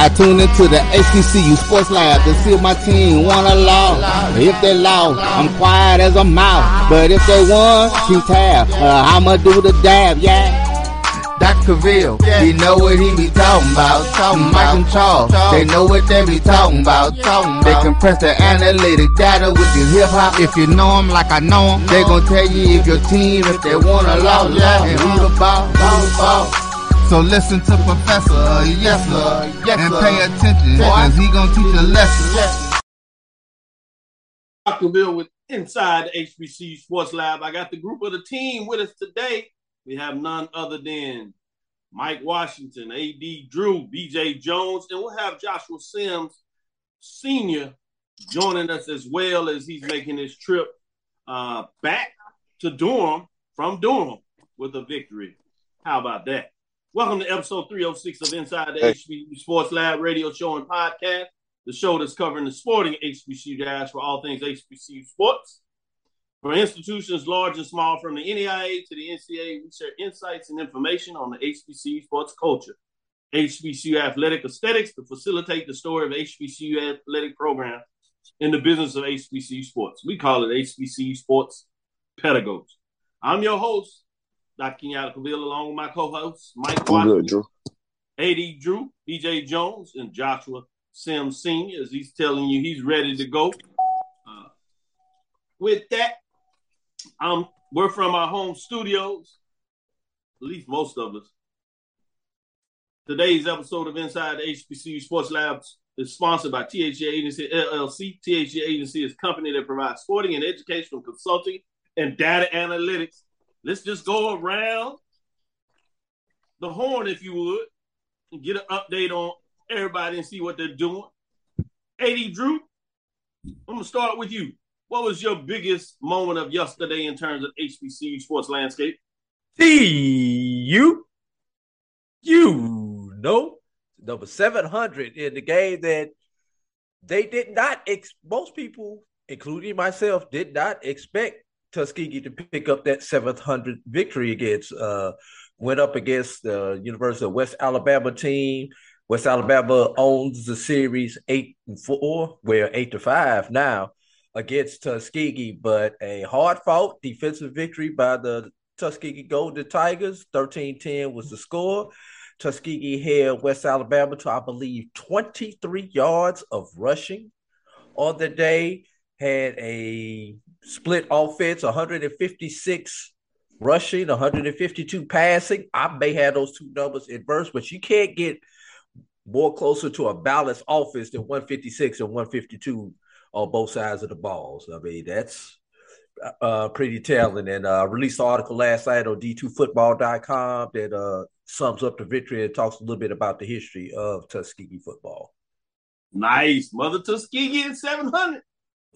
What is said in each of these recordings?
I tune into the HBCU Sports Lab to see if my team won or lost. If they lost, I'm quiet as a mouse. But if they won, she tab. Uh, I'ma do the dab, yeah. Dr. Ville, he know what he be talking about. Talking Mike and Charles, they know what they be talking about. Talking they compress the analytic data with the hip hop. If you know them like I know them, they gon' tell you if your team, if they want to lost, yeah. and who the ball, who ball. So listen to Professor, uh, yes sir, yes, and pay attention, cause he gonna teach a lesson. Dr. Bill with Inside the HBC Sports Lab. I got the group of the team with us today. We have none other than Mike Washington, AD Drew, BJ Jones, and we'll have Joshua Sims Sr. joining us as well as he's making his trip uh, back to Durham from Durham with a victory. How about that? Welcome to episode 306 of Inside the hey. HBCU Sports Lab radio show and podcast, the show that's covering the sporting HBCU dash for all things HBCU sports. For institutions large and small, from the NAIA to the NCAA, we share insights and information on the HBCU sports culture, HBCU athletic aesthetics to facilitate the story of HBCU athletic program in the business of HBCU sports. We call it HBCU sports pedagogy. I'm your host, Dr. Kenyatta Cavill, along with my co-hosts, Mike Watson, Drew. AD Drew, BJ Jones, and Joshua Sims Sr., as he's telling you he's ready to go. Uh, with that, um, we're from our home studios, at least most of us. Today's episode of Inside the HBCU Sports Labs is sponsored by THA Agency LLC. THA Agency is a company that provides sporting and educational consulting and data analytics let's just go around the horn, if you would, and get an update on everybody and see what they're doing. AD Drew, I'm gonna start with you. What was your biggest moment of yesterday in terms of HBCU sports landscape? you, you know, number seven hundred in the game that they did not. Ex- most people, including myself, did not expect Tuskegee to pick up that 700 victory against uh, went up against the University of West Alabama team. West Alabama owns the series eight and four, well eight to five now against Tuskegee, but a hard fought defensive victory by the Tuskegee Golden Tigers. 13-10 was the score. Tuskegee held West Alabama to, I believe, 23 yards of rushing on the day. Had a split offense, 156 rushing, 152 passing. I may have those two numbers inverse, but you can't get more closer to a balanced offense than 156 and 152 on both sides of the balls. I mean, that's uh, pretty telling. And uh, released an article last night on d2football.com that uh, sums up the victory and talks a little bit about the history of Tuskegee football. Nice. Mother Tuskegee at 700.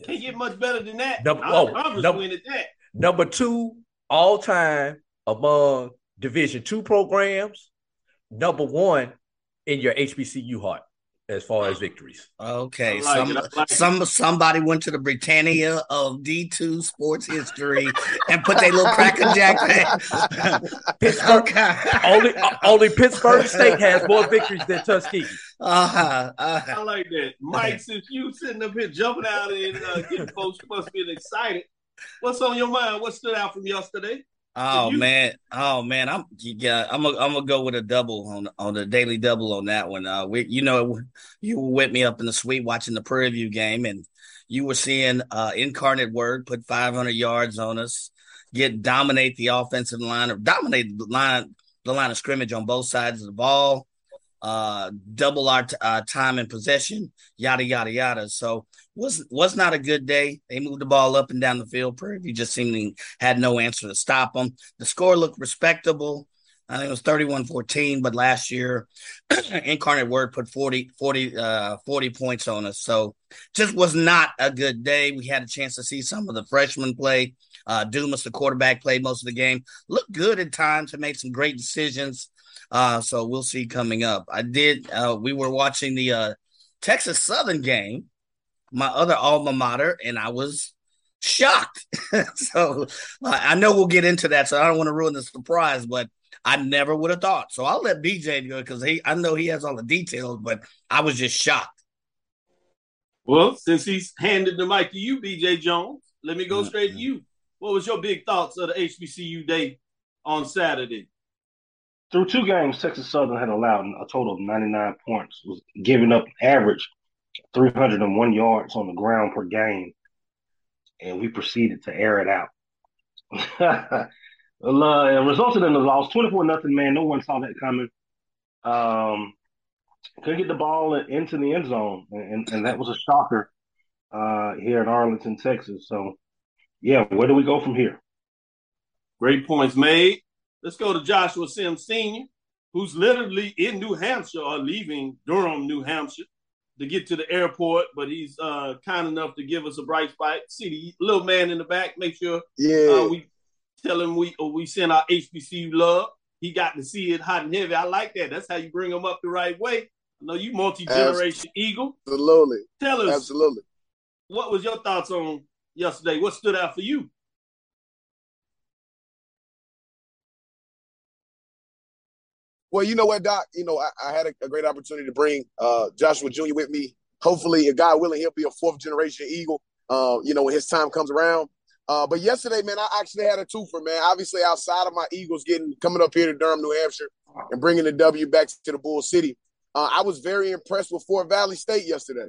Can't get much better than that. Number, oh, number, that. number two all time among Division two programs. Number one in your HBCU heart as far as victories. Okay, like some like some somebody went to the Britannia of D two sports history and put their little cracker jack there. Pittsburg, okay. only only Pittsburg State has more victories than Tuskegee. Uh-huh, uh-huh. I like that, Mike. Since you sitting up here jumping out and uh, getting folks must be excited, what's on your mind? What stood out from yesterday? Oh man, oh man, I'm yeah, I'm gonna I'm gonna go with a double on on the daily double on that one. Uh, we, you know, you were with me up in the suite watching the Prairie View game, and you were seeing uh, Incarnate Word put 500 yards on us, get dominate the offensive line or dominate the line the line of scrimmage on both sides of the ball uh, double our uh, time in possession, yada yada yada. So was was not a good day. They moved the ball up and down the field. Prairie just seemingly had no answer to stop them. The score looked respectable. I think it was 31 14, but last year, Incarnate Word put 40, 40, uh, 40 points on us. So just was not a good day. We had a chance to see some of the freshmen play. Uh, Dumas, the quarterback, played most of the game. Looked good at times and made some great decisions. Uh, so we'll see coming up. I did, uh, we were watching the uh, Texas Southern game, my other alma mater, and I was shocked. so I know we'll get into that. So I don't want to ruin the surprise, but I never would have thought. So I'll let BJ go because he I know he has all the details, but I was just shocked. Well, since he's handed the mic to you, BJ Jones, let me go mm-hmm. straight to you. What was your big thoughts of the HBCU day on Saturday? Through two games, Texas Southern had allowed a total of 99 points, was giving up average 301 yards on the ground per game, and we proceeded to air it out. uh, resulted in a loss, 24 nothing, man. No one saw that coming. Um, couldn't get the ball into the end zone, and, and that was a shocker uh, here in Arlington, Texas. So, yeah, where do we go from here? Great points made. Let's go to Joshua Sims Sr., who's literally in New Hampshire or leaving Durham, New Hampshire to get to the airport, but he's uh, kind enough to give us a bright spot. See the little man in the back. Make sure yeah. Uh, we tell him we uh, we send our HBCU love. He got to see it hot and heavy. I like that. That's how you bring him up the right way. I know you multi generation Eagle. Absolutely. Tell us absolutely. What was your thoughts on yesterday? What stood out for you? Well, you know what, Doc? You know, I, I had a, a, great opportunity to bring uh, Joshua Jr. with me. Hopefully, if God willing, he'll be a fourth generation Eagle. Uh, you know, when his time comes around. Uh, but yesterday, man, I actually had a twofer, man. Obviously, outside of my Eagles getting coming up here to Durham, New Hampshire, and bringing the W back to the Bull City, uh, I was very impressed with Fort Valley State yesterday.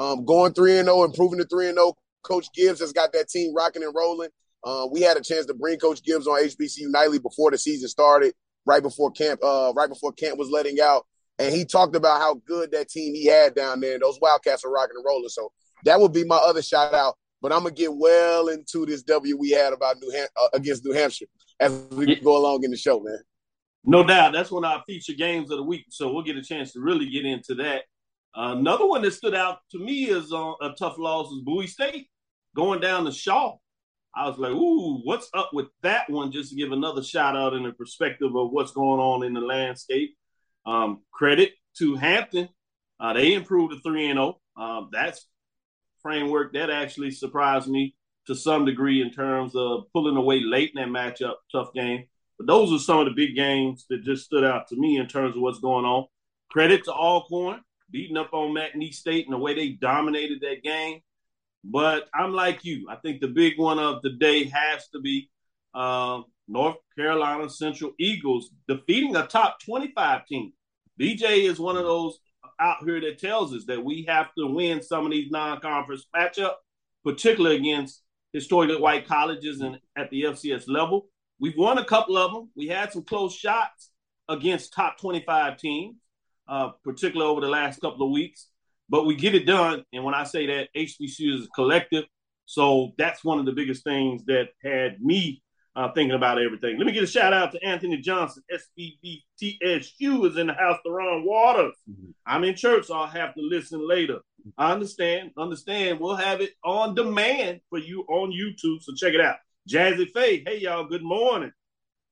Um, going three and zero, oh, improving the three and zero. Oh. Coach Gibbs has got that team rocking and rolling. Uh, we had a chance to bring Coach Gibbs on HBCU nightly before the season started right before camp, uh, right before camp was letting out, and he talked about how good that team he had down there. Those Wildcats are rocking and rolling. So that would be my other shout out. But I'm gonna get well into this W we had about New Ham- uh, against New Hampshire as we go along in the show, man. No doubt, that's one of our feature games of the week. So we'll get a chance to really get into that. Uh, another one that stood out to me is uh, a tough loss is Bowie State going down to Shaw. I was like, ooh, what's up with that one? Just to give another shout out in the perspective of what's going on in the landscape. Um, credit to Hampton. Uh, they improved to 3 and 0. Um, that's framework that actually surprised me to some degree in terms of pulling away late in that matchup, tough game. But those are some of the big games that just stood out to me in terms of what's going on. Credit to Alcorn, beating up on McNeese State and the way they dominated that game. But I'm like you. I think the big one of the day has to be uh, North Carolina Central Eagles defeating a top 25 team. BJ is one of those out here that tells us that we have to win some of these non-conference matchups, particularly against historically white colleges and at the FCS level. We've won a couple of them. We had some close shots against top 25 teams, uh, particularly over the last couple of weeks but we get it done. And when I say that, HBCU is a collective. So that's one of the biggest things that had me uh, thinking about everything. Let me get a shout out to Anthony Johnson, SBBTSU is in the house, the wrong waters. Mm-hmm. I'm in church, so I'll have to listen later. I understand, understand. We'll have it on demand for you on YouTube, so check it out. Jazzy Faye, hey y'all, good morning.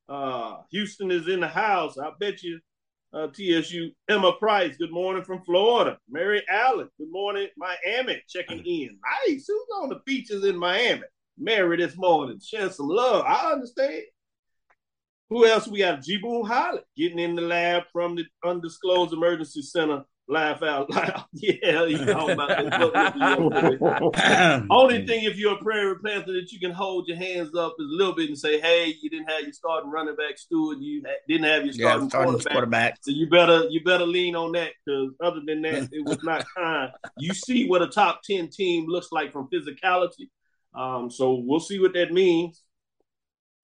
Uh, Houston is in the house. I bet you uh, TSU. Emma Price, good morning from Florida. Mary Allen, good morning, Miami, checking in. Nice. Who's on the beaches in Miami? Mary this morning, share some love. I understand. Who else we got? G Boone Holly getting in the lab from the undisclosed emergency center laugh out loud. yeah, you know about Only thing if you're a prairie panther that you can hold your hands up is a little bit and say, "Hey, you didn't have your starting running back, Stewart. You didn't have your starting, yeah, starting quarterback. quarterback. So you better you better lean on that because other than that, it was not kind. You see what a top ten team looks like from physicality. Um, so we'll see what that means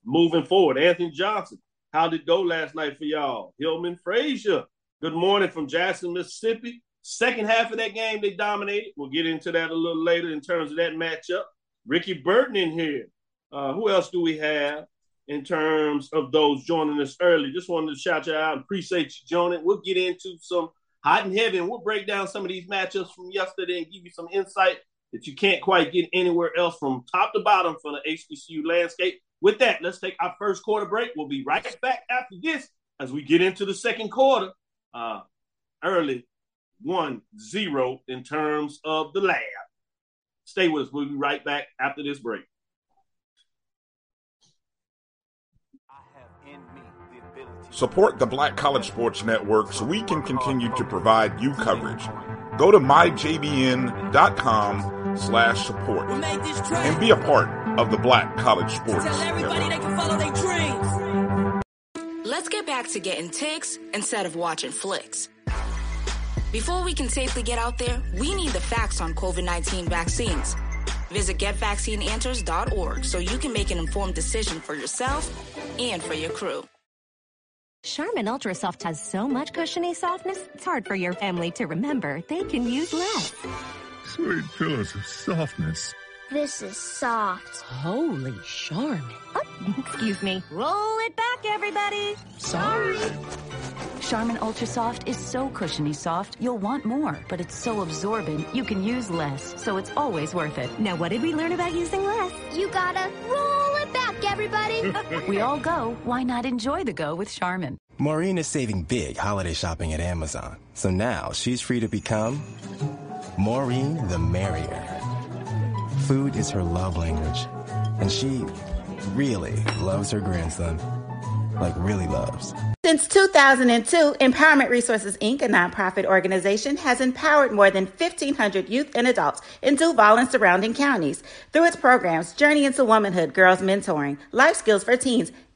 moving forward. Anthony Johnson, how did it go last night for y'all? Hillman Frazier Good morning from Jackson, Mississippi. Second half of that game, they dominated. We'll get into that a little later in terms of that matchup. Ricky Burton in here. Uh, who else do we have? in terms of those joining us early. Just wanted to shout you out and appreciate you joining. We'll get into some hot and heavy and we'll break down some of these matchups from yesterday and give you some insight that you can't quite get anywhere else from top to bottom for the HBCU landscape. With that, let's take our first quarter break. We'll be right back after this as we get into the second quarter. Uh, early 1 0 in terms of the lab. Stay with us. We'll be right back after this break. Support the Black College Sports Network so we can continue to provide you coverage. Go to myjbn.com slash support and be a part of the Black College Sports Network. Let's get back to getting ticks instead of watching flicks. Before we can safely get out there, we need the facts on COVID 19 vaccines. Visit getvaccineanswers.org so you can make an informed decision for yourself and for your crew. Charmin Ultra Soft has so much cushiony softness, it's hard for your family to remember they can use less. Sweet pillows of softness. This is soft. Holy Charmin. Oh, excuse me. Roll it back, everybody. Sorry. Charmin Ultra Soft is so cushiony soft, you'll want more, but it's so absorbent, you can use less, so it's always worth it. Now, what did we learn about using less? You gotta roll it back, everybody. we all go. Why not enjoy the go with Charmin? Maureen is saving big holiday shopping at Amazon, so now she's free to become Maureen the Merrier. Food is her love language, and she really loves her grandson. Like, really loves. Since 2002, Empowerment Resources Inc., a nonprofit organization, has empowered more than 1,500 youth and adults in Duval and surrounding counties through its programs Journey into Womanhood, Girls Mentoring, Life Skills for Teens,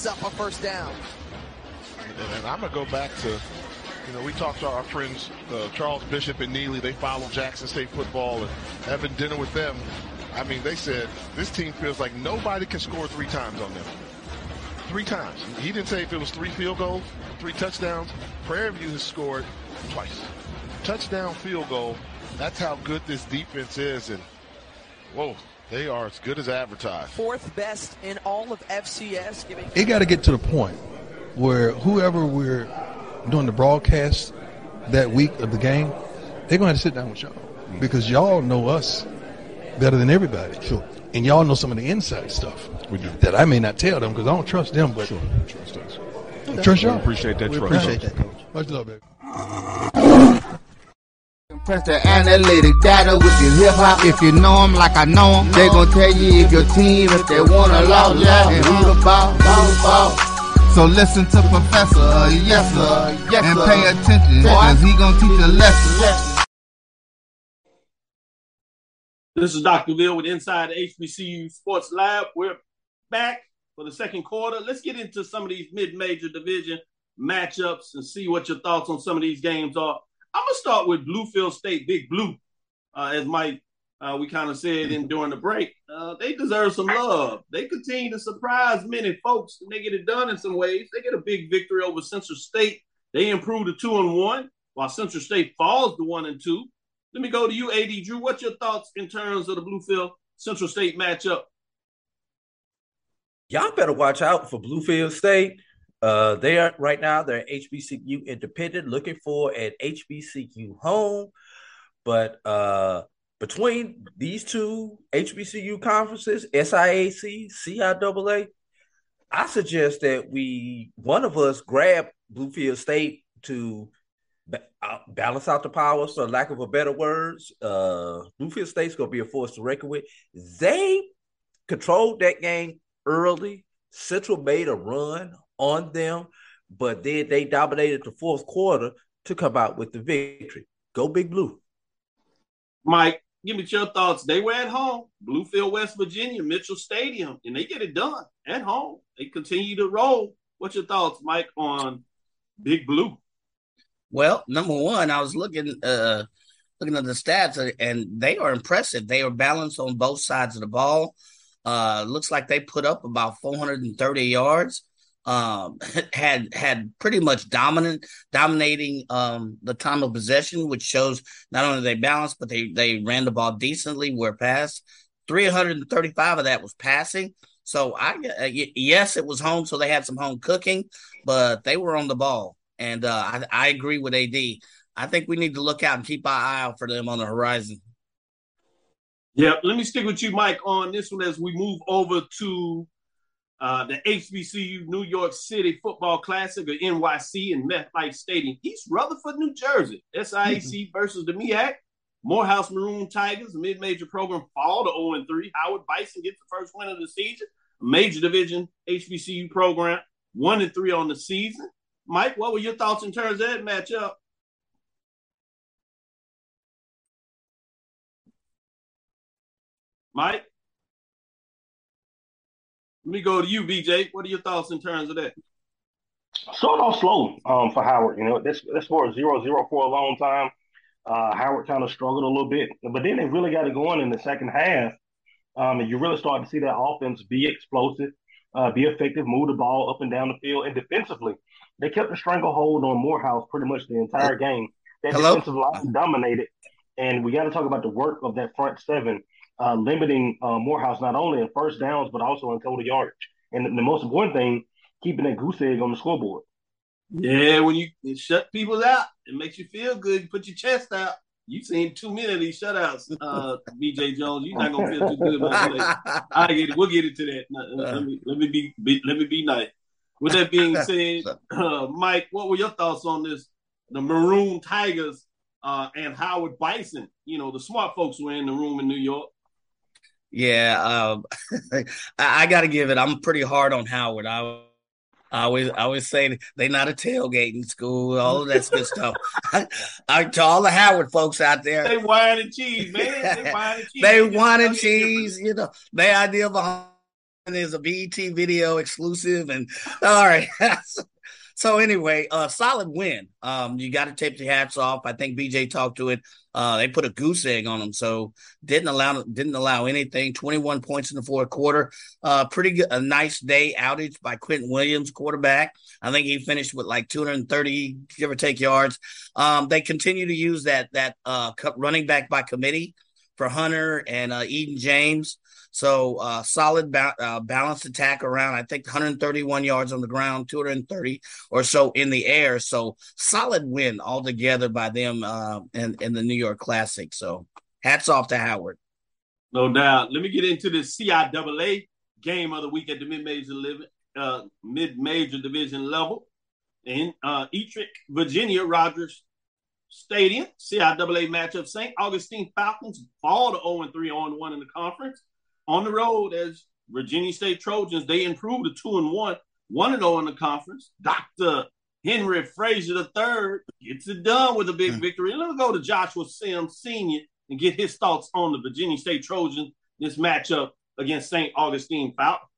Picks up a first down. And I'm going to go back to, you know, we talked to our friends uh, Charles Bishop and Neely. They follow Jackson State football and having dinner with them. I mean, they said this team feels like nobody can score three times on them. Three times. He didn't say if it was three field goals, three touchdowns. Prairie View has scored twice. Touchdown, field goal. That's how good this defense is. And whoa, they are as good as advertised. Fourth best in all of FCS. Giving- it got to get to the point where whoever we're doing the broadcast that week of the game, they're going to, have to sit down with y'all because y'all know us better than everybody. Sure. And y'all know some of the inside stuff we do. that I may not tell them because I don't trust them, but sure. trust us. Trust y'all. We appreciate that we trust. Appreciate that, coach. Much love, baby. Press the analytic data with your hip hop. If you know them like I know them, they gon' tell you if your team, if they wanna lose, and who the ball, ball, ball. So listen to Professor, uh, yes sir, yes, and pay attention, cause he gon' teach a lesson. This is Dr. Bill with Inside HBCU Sports Lab. We're back for the second quarter. Let's get into some of these mid-major division matchups and see what your thoughts on some of these games are. I'm gonna start with Bluefield State, Big Blue, uh, as Mike uh, we kind of said in during the break. Uh, they deserve some love. They continue to surprise many folks, and they get it done in some ways. They get a big victory over Central State. They improve to two and one, while Central State falls to one and two. Let me go to you, AD Drew. What's your thoughts in terms of the Bluefield Central State matchup? Y'all better watch out for Bluefield State. Uh, they are right now. They're HBCU independent, looking for an HBCU home. But uh, between these two HBCU conferences, SIAC, CIAA, I suggest that we one of us grab Bluefield State to balance out the powers, for lack of a better words. Uh, Bluefield State's going to be a force to reckon with. They controlled that game early. Central made a run on them, but then they dominated the fourth quarter to come out with the victory. Go Big Blue. Mike, give me your thoughts. They were at home, Bluefield, West Virginia, Mitchell Stadium, and they get it done at home. They continue to roll. What's your thoughts, Mike, on Big Blue? Well, number one, I was looking uh looking at the stats, uh, and they are impressive. They are balanced on both sides of the ball. Uh, looks like they put up about 430 yards. Um, had had pretty much dominant dominating um the time of possession, which shows not only they balanced, but they they ran the ball decently. Where passed, 335 of that was passing. So I uh, yes, it was home, so they had some home cooking, but they were on the ball, and uh, I, I agree with AD. I think we need to look out and keep our eye out for them on the horizon. Yeah, let me stick with you, Mike, on this one as we move over to uh, the HBCU New York City Football Classic or NYC in MetLife Stadium, East Rutherford, New Jersey. SIAC mm-hmm. versus the MEAC. Morehouse Maroon Tigers, mid-major program, fall to 0 3. Howard Bison gets the first win of the season. Major division HBCU program, one and three on the season. Mike, what were your thoughts in terms of that matchup? Mike? Let me go to you, BJ. What are your thoughts in terms of that? Started off slow um, for Howard. You know, this this for a zero zero for a long time. Uh, Howard kind of struggled a little bit, but then they really got it going in the second half. Um, and you really started to see that offense be explosive, uh, be effective, move the ball up and down the field, and defensively, they kept a stranglehold on Morehouse pretty much the entire game. That Hello? defensive line dominated, and we got to talk about the work of that front seven uh, limiting uh, Morehouse not only in first downs but also in total yardage. And the, the most important thing, keeping that goose egg on the scoreboard. Yeah, when you shut people out, it makes you feel good. You put your chest out. You've seen too many of these shutouts, uh, BJ Jones. You're not gonna feel too good about that. I get it. We'll get into that. Let me let me be, be let me be nice. With that being said, uh, Mike, what were your thoughts on this? The Maroon Tigers uh, and Howard Bison. You know, the smart folks were in the room in New York. Yeah, um, I, I got to give it. I'm pretty hard on Howard. I, I always, I always say they not a tailgating school. All of that good stuff. I, I, to all the Howard folks out there, they wine and cheese, man. They wine and cheese. they wine and cheese. You know, their idea behind is a BET video exclusive, and all right. So anyway, uh, solid win. Um, you got to take the hats off. I think BJ talked to it. Uh, they put a goose egg on them, so didn't allow didn't allow anything. Twenty one points in the fourth quarter. Uh, pretty good, a nice day outage by Quentin Williams, quarterback. I think he finished with like two hundred thirty, give or take yards. Um, they continue to use that that uh, running back by committee for Hunter and uh, Eden James. So uh, solid ba- uh, balanced attack around. I think 131 yards on the ground, 230 or so in the air. So solid win altogether by them uh, in in the New York Classic. So hats off to Howard. No doubt. Let me get into the CIAA game of the week at the mid-major uh, mid-major division level in uh, Ettrick, Virginia, Rogers Stadium. CIAA matchup: St. Augustine Falcons fall to 0 3 on 1 in the conference on the road as Virginia State Trojans. They improved to two and one, one and zero oh in the conference. Doctor Henry Frazier III gets it done with a big mm. victory. Let's go to Joshua Sims Senior and get his thoughts on the Virginia State Trojans this matchup against St. Augustine Falcons.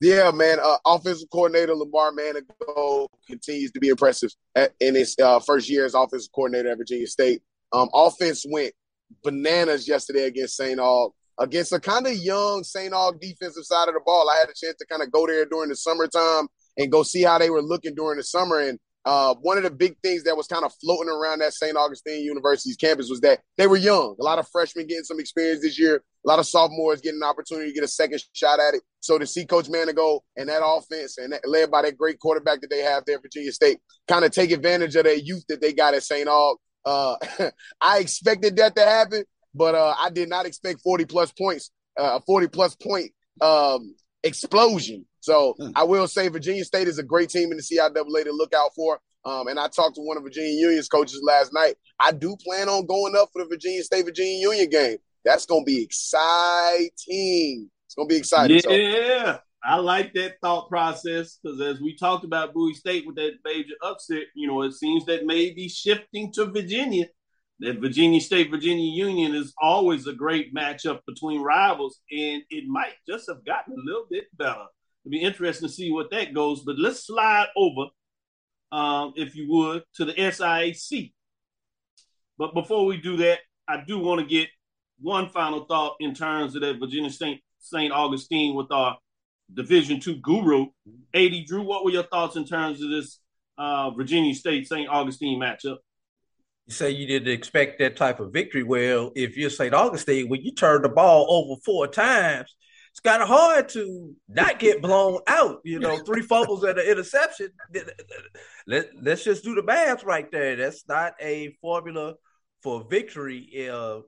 Yeah, man. Uh, offensive coordinator Lamar Manigault continues to be impressive at, in his uh, first year as offensive coordinator at Virginia State. Um, offense went bananas yesterday against St. Aug against a kind of young St. Aug defensive side of the ball. I had a chance to kind of go there during the summertime and go see how they were looking during the summer. And uh, one of the big things that was kind of floating around that St. Augustine University's campus was that they were young. A lot of freshmen getting some experience this year. A lot of sophomores getting an opportunity to get a second shot at it. So to see Coach Manigault and that offense and that, led by that great quarterback that they have there Virginia State kind of take advantage of that youth that they got at St. Aug. Uh, I expected that to happen, but uh, I did not expect 40 plus points, uh, a 40 plus point um, explosion. So mm. I will say Virginia State is a great team in the CIAA to look out for. Um, and I talked to one of Virginia Union's coaches last night. I do plan on going up for the Virginia State Virginia Union game. That's going to be exciting. It's going to be exciting. Yeah, so. I like that thought process because as we talked about Bowie State with that major upset, you know, it seems that maybe shifting to Virginia that Virginia State Virginia Union is always a great matchup between rivals, and it might just have gotten a little bit better. It'd be interesting to see what that goes. But let's slide over, um, if you would, to the SIAC. But before we do that, I do want to get one final thought in terms of that Virginia State St. Augustine with our Division Two guru, AD Drew. What were your thoughts in terms of this uh, Virginia State St. Augustine matchup? You say you didn't expect that type of victory. Well, if you're St. Augustine, when you turn the ball over four times, it's kind of hard to not get blown out. You know, three fumbles and an interception. Let, let's just do the math right there. That's not a formula for victory uh,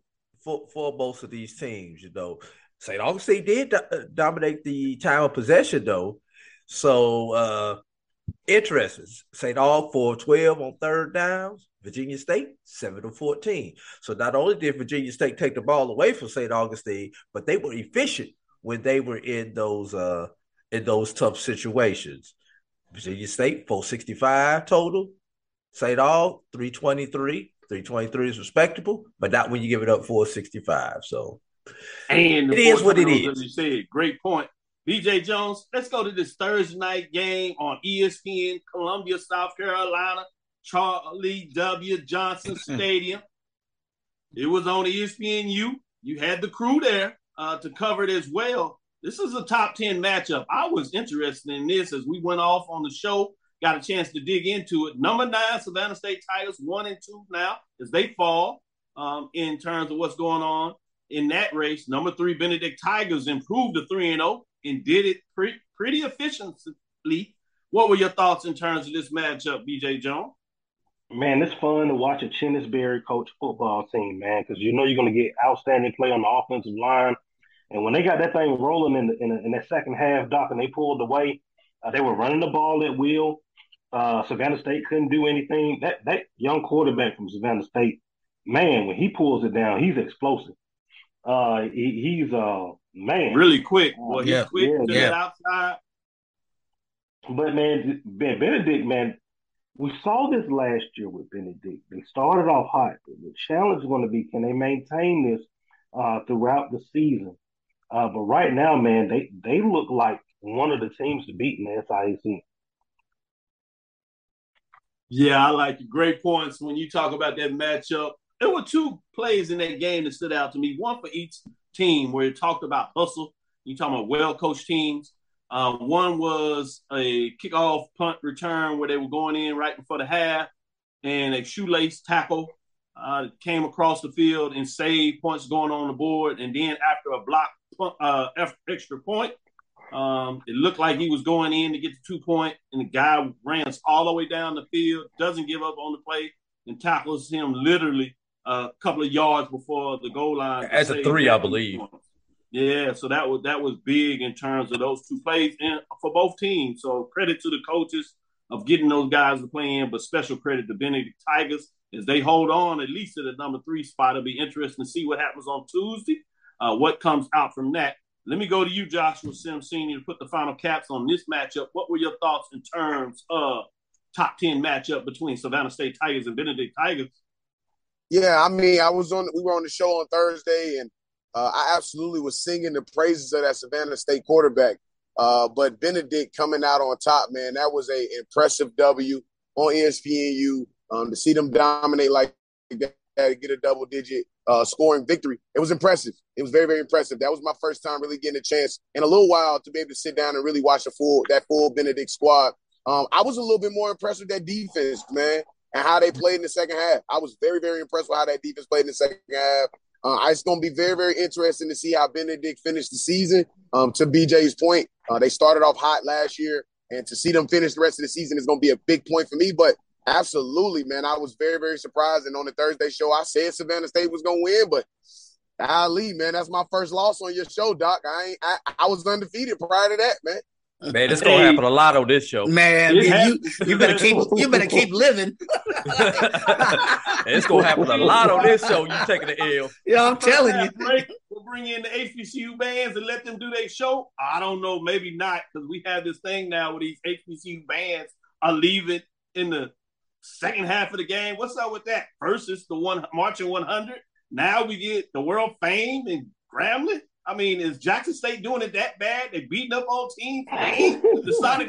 for, for most of these teams. You know, St. Augustine did do- dominate the time of possession, though. So, uh, interesting. St. Aug for 12 on third downs. Virginia State, 7 to 14. So not only did Virginia State take the ball away from St. Augustine, but they were efficient when they were in those uh in those tough situations. Virginia State, 465 total. St. Aug, 323. 323 is respectable, but not when you give it up 465. So And it is what it is. As you said, great point. BJ Jones, let's go to this Thursday night game on ESPN, Columbia, South Carolina, Charlie W. Johnson Stadium. It was on ESPNU. You had the crew there uh, to cover it as well. This is a top 10 matchup. I was interested in this as we went off on the show, got a chance to dig into it. Number nine, Savannah State Tigers, one and two now as they fall um, in terms of what's going on in that race. Number three, Benedict Tigers improved to 3 and 0 and did it pre- pretty efficiently. What were your thoughts in terms of this matchup, BJ Jones? Man, it's fun to watch a Chennis Berry coach football team, man, because you know you're going to get outstanding play on the offensive line. And when they got that thing rolling in the, in, the, in that second half, Doc, and they pulled away, uh, they were running the ball at will. Uh, Savannah State couldn't do anything. That that young quarterback from Savannah State, man, when he pulls it down, he's explosive. Uh, he, he's uh man, Really quick. Uh, Well, he's yeah, quick yeah, to yeah. outside. But man, Ben Benedict, man, we saw this last year with Benedict. They started off hot. The challenge is going to be can they maintain this uh, throughout the season? Uh, but right now, man, they they look like one of the teams to beat in the SIAC. Yeah, I like. Great points when you talk about that matchup. There were two plays in that game that stood out to me. One for each team where it talked about hustle. You talking about well coached teams. Uh, one was a kickoff punt return where they were going in right before the half, and a shoelace tackle uh, came across the field and saved points going on the board. And then after a block uh, extra point, um, it looked like he was going in to get the two point, and the guy runs all the way down the field, doesn't give up on the play, and tackles him literally a couple of yards before the goal line. As a three, I believe. points. Yeah, so that was that was big in terms of those two plays and for both teams. So credit to the coaches of getting those guys to play in, but special credit to Benedict Tigers as they hold on at least to the number three spot. It'll be interesting to see what happens on Tuesday. Uh, what comes out from that? Let me go to you, Joshua Sim Senior, to put the final caps on this matchup. What were your thoughts in terms of top ten matchup between Savannah State Tigers and Benedict Tigers? Yeah, I mean, I was on. We were on the show on Thursday, and uh, I absolutely was singing the praises of that Savannah State quarterback. Uh, but Benedict coming out on top, man, that was a impressive W on ESPNU. Um, to see them dominate like that, get a double digit uh, scoring victory, it was impressive. It was very, very impressive. That was my first time really getting a chance in a little while to be able to sit down and really watch a full that full Benedict squad. Um, I was a little bit more impressed with that defense, man and how they played in the second half. I was very, very impressed with how that defense played in the second half. Uh, it's going to be very, very interesting to see how Benedict finished the season. Um, to BJ's point, uh, they started off hot last year, and to see them finish the rest of the season is going to be a big point for me. But absolutely, man, I was very, very surprised. And on the Thursday show, I said Savannah State was going to win, but Ali, man, that's my first loss on your show, Doc. I ain't, I, I was undefeated prior to that, man. Man, it's gonna happen a lot on this show. Man, It you, you better keep you better keep living. it's gonna happen a lot on this show. You taking the L. Yeah, I'm telling you. Break, we'll bring in the HBCU bands and let them do their show. I don't know, maybe not, because we have this thing now where these HBCU bands are leaving in the second half of the game. What's up with that? First, it's the one marching 100. Now we get the world fame and Grambling. I mean, is Jackson State doing it that bad? They beating up on teams, the Sonic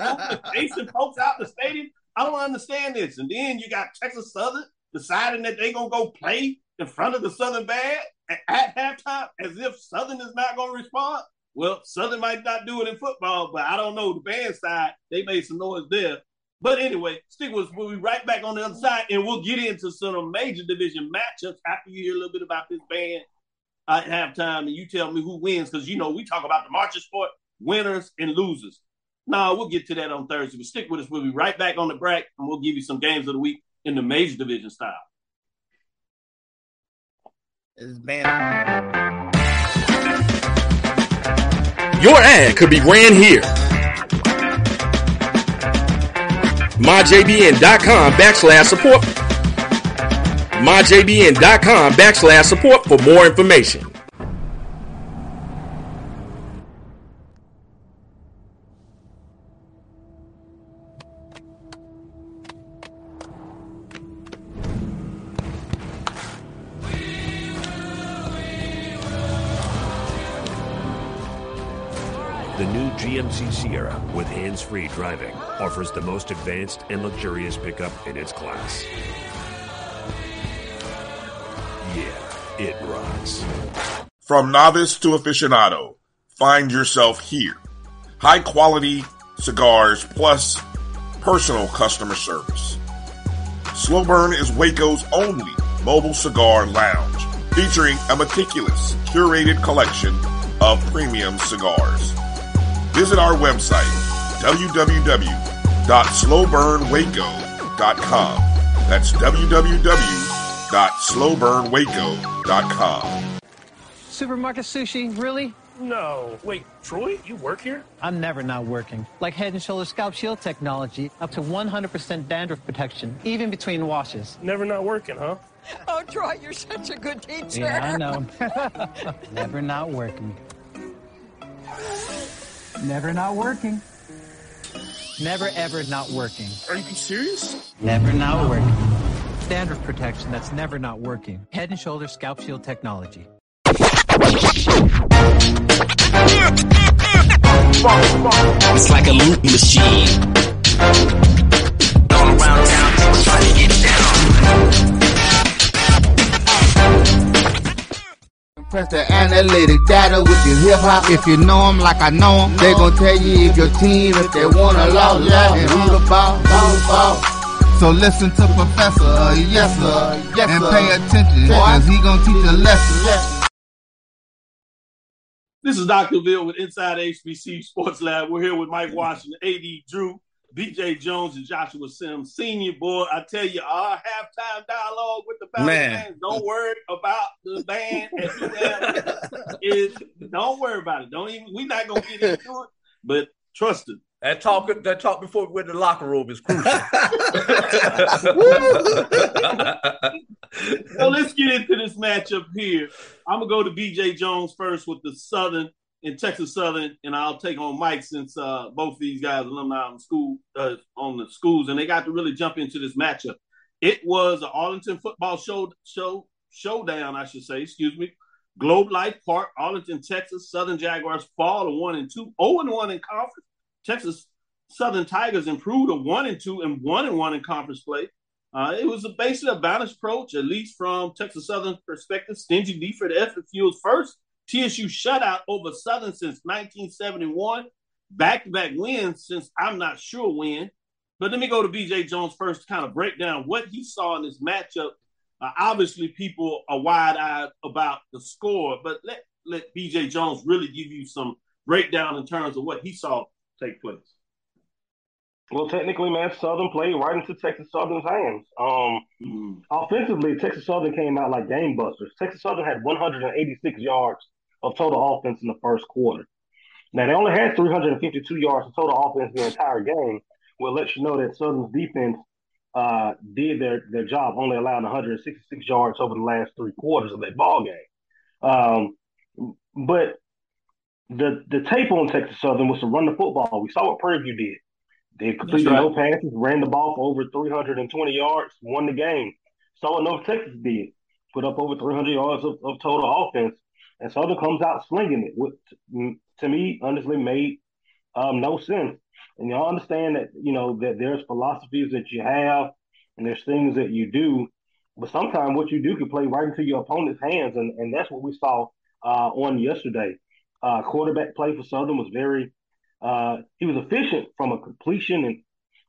chasing folks out the stadium. I don't understand this. And then you got Texas Southern deciding that they're gonna go play in front of the Southern Band at, at halftime, as if Southern is not gonna respond. Well, Southern might not do it in football, but I don't know. The band side, they made some noise there. But anyway, stick with us. We'll be right back on the other side, and we'll get into some major division matchups after you hear a little bit about this band at halftime, and you tell me who wins because you know we talk about the marching sport winners and losers. No, we'll get to that on Thursday. But stick with us. We'll be right back on the break, and we'll give you some games of the week in the major division style. This band. Your ad could be ran here. MyJBN.com backslash support. MyJBN.com backslash support for more information. The new GMC Sierra with hands-free driving offers the most advanced and luxurious pickup in its class. Yeah, it rocks. From novice to aficionado, find yourself here. High quality cigars plus personal customer service. Slow Burn is Waco's only mobile cigar lounge, featuring a meticulous, curated collection of premium cigars. Visit our website, www.slowburnwaco.com. That's www.slowburnwaco.com. Supermarket sushi, really? No. Wait, Troy, you work here? I'm never not working. Like Head and Shoulders Scalp Shield technology, up to 100% dandruff protection, even between washes. Never not working, huh? Oh, Troy, you're such a good teacher. Yeah, I know. never not working. Never not working. Never ever not working. Are you serious? Never not working. Standard protection that's never not working. Head and Shoulders Scalp Shield technology. It's like a loop machine. Press the analytic data with your hip hop. If you know them like I know them, they gon' tell you if your team, if they wanna lose, yeah, and who the ball, who the ball. So listen to Professor, uh, yes sir, yes, and pay attention, cause he gon' teach a lesson. This is Dr. Bill with Inside HBC Sports Lab. We're here with Mike Washington, AD Drew, BJ Jones, and Joshua Sims, senior boy. I tell you, our halftime dialogue with the band. Man. Don't worry about the band and who them is. Don't worry about it. Don't even. We're not gonna get into it, but trust it. That talk, that talk before we went to the locker room is crucial. so let's get into this matchup here. I'm gonna go to BJ Jones first with the Southern and Texas Southern, and I'll take on Mike since uh, both these guys alumni on school uh, on the schools, and they got to really jump into this matchup. It was an Arlington football show show showdown, I should say. Excuse me. Globe Life Park, Arlington, Texas. Southern Jaguars fall to one and two, 0 and one in conference. Texas Southern Tigers improved to one and two and one and one in conference play. Uh, it was a basically a balanced approach, at least from Texas Southern perspective. Stingy D for the effort fuels first TSU shutout over Southern since 1971. Back to back wins since I'm not sure when. But let me go to BJ Jones first to kind of break down what he saw in this matchup. Uh, obviously, people are wide eyed about the score, but let, let BJ Jones really give you some breakdown in terms of what he saw take place. Well, technically, man, Southern played right into Texas Southern's hands. Um, Offensively, Texas Southern came out like game busters. Texas Southern had 186 yards of total offense in the first quarter. Now, they only had 352 yards of total offense the entire game, which let you know that Southern's defense uh, did their, their job, only allowing 166 yards over the last three quarters of that ball game. Um, but the the tape on Texas Southern was to run the football. We saw what Prairie View did. They completed right. no passes, ran the ball for over 320 yards, won the game. Saw what North Texas did, put up over 300 yards of, of total offense, and Southern comes out slinging it. Which to me, honestly, made um, no sense. And y'all understand that you know that there's philosophies that you have, and there's things that you do, but sometimes what you do can play right into your opponent's hands, and, and that's what we saw uh, on yesterday. Uh, quarterback play for Southern was very uh, he was efficient from a completion and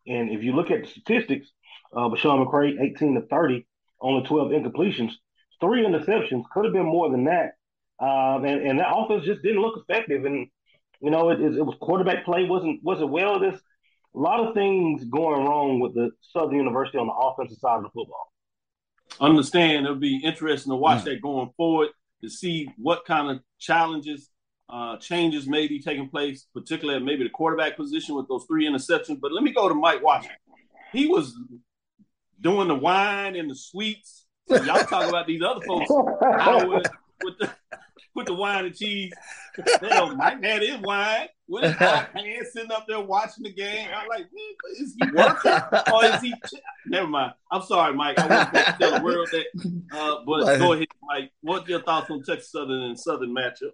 and if you look at the statistics, uh, Bashawn McCray, 18 to 30, only 12 incompletions, three interceptions, could have been more than that. Um, and, and that offense just didn't look effective. And, you know, it, it, it was quarterback play wasn't wasn't well. There's a lot of things going wrong with the Southern University on the offensive side of the football. Understand it'll be interesting to watch that going forward to see what kind of challenges, uh, changes may be taking place, particularly at maybe the quarterback position with those three interceptions. But let me go to Mike Washington. He was doing the wine and the sweets. So y'all talk about these other folks out with, with the with the wine and cheese. Hell, Mike had his wine with his hot hand sitting up there watching the game. I'm like, man, is he working or is he? Never mind. I'm sorry, Mike. I wasn't to tell the world that. Uh, but go ahead, Mike. What's your thoughts on Texas Southern and Southern matchup?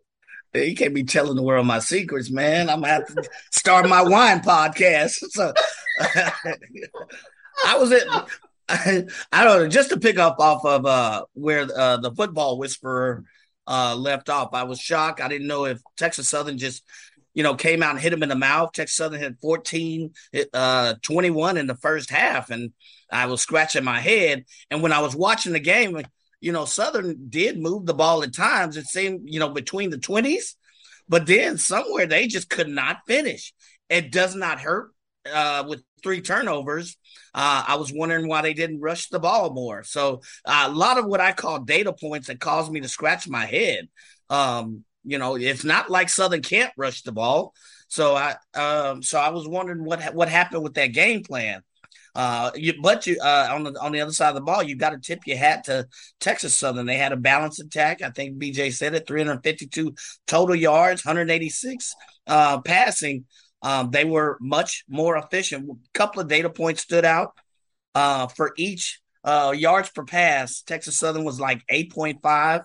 You can't be telling the world my secrets, man. I'm gonna have to start my wine podcast. So I was at I, I don't know, just to pick up off of uh where uh the football whisperer uh left off. I was shocked. I didn't know if Texas Southern just you know came out and hit him in the mouth. Texas Southern had 14 uh 21 in the first half and I was scratching my head and when I was watching the game you know, Southern did move the ball at times. It seemed, you know, between the 20s, but then somewhere they just could not finish. It does not hurt uh, with three turnovers. Uh, I was wondering why they didn't rush the ball more. So uh, a lot of what I call data points that caused me to scratch my head. Um, you know, it's not like Southern can't rush the ball. So I, um, so I was wondering what what happened with that game plan. Uh, you, but you uh, on the on the other side of the ball, you got to tip your hat to Texas Southern. They had a balanced attack. I think BJ said it: 352 total yards, 186 uh, passing. Um, they were much more efficient. A couple of data points stood out uh, for each uh, yards per pass. Texas Southern was like 8.5.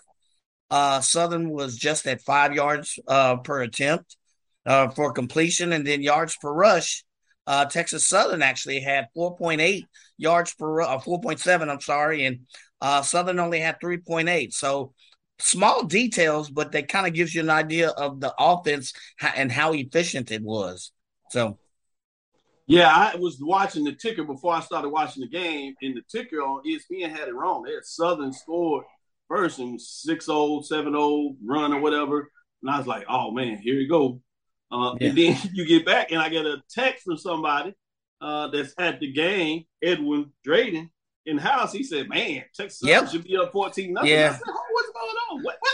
Uh, Southern was just at five yards uh, per attempt uh, for completion, and then yards per rush. Uh, Texas Southern actually had 4.8 yards per uh, 4.7. I'm sorry, and Southern only had 3.8. So small details, but that kind of gives you an idea of the offense and how efficient it was. So. Yeah, I was watching the ticker before I started watching the game, and the ticker on ESPN had it wrong. They had Southern scored first and 6 0, 7 0 run or whatever. And I was like, oh man, here we go. Uh, Yeah. And then you get back, and I get a text from somebody uh, that's at the game, Edwin Drayden, in the house. He said, man, Texas Yep. should be up 14 nothing. Yeah. I said, oh, what's going on? What, what?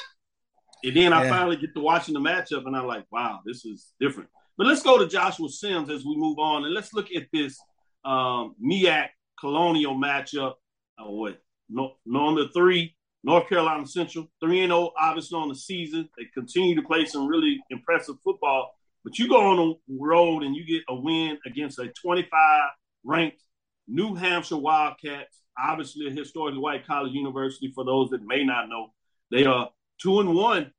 And then I finally get to watching the matchup, and I'm like, wow, this is different. But let's go to Joshua Sims as we move on, and let's look at this um, MEAC Colonial matchup. Uh, what? No, number three, North Carolina Central, three and zero, obviously on the season. They continue to play some really impressive football. But you go on the road and you get a win against a 25 ranked New Hampshire Wildcats, obviously a historically white college university. For those that may not know, they are two and one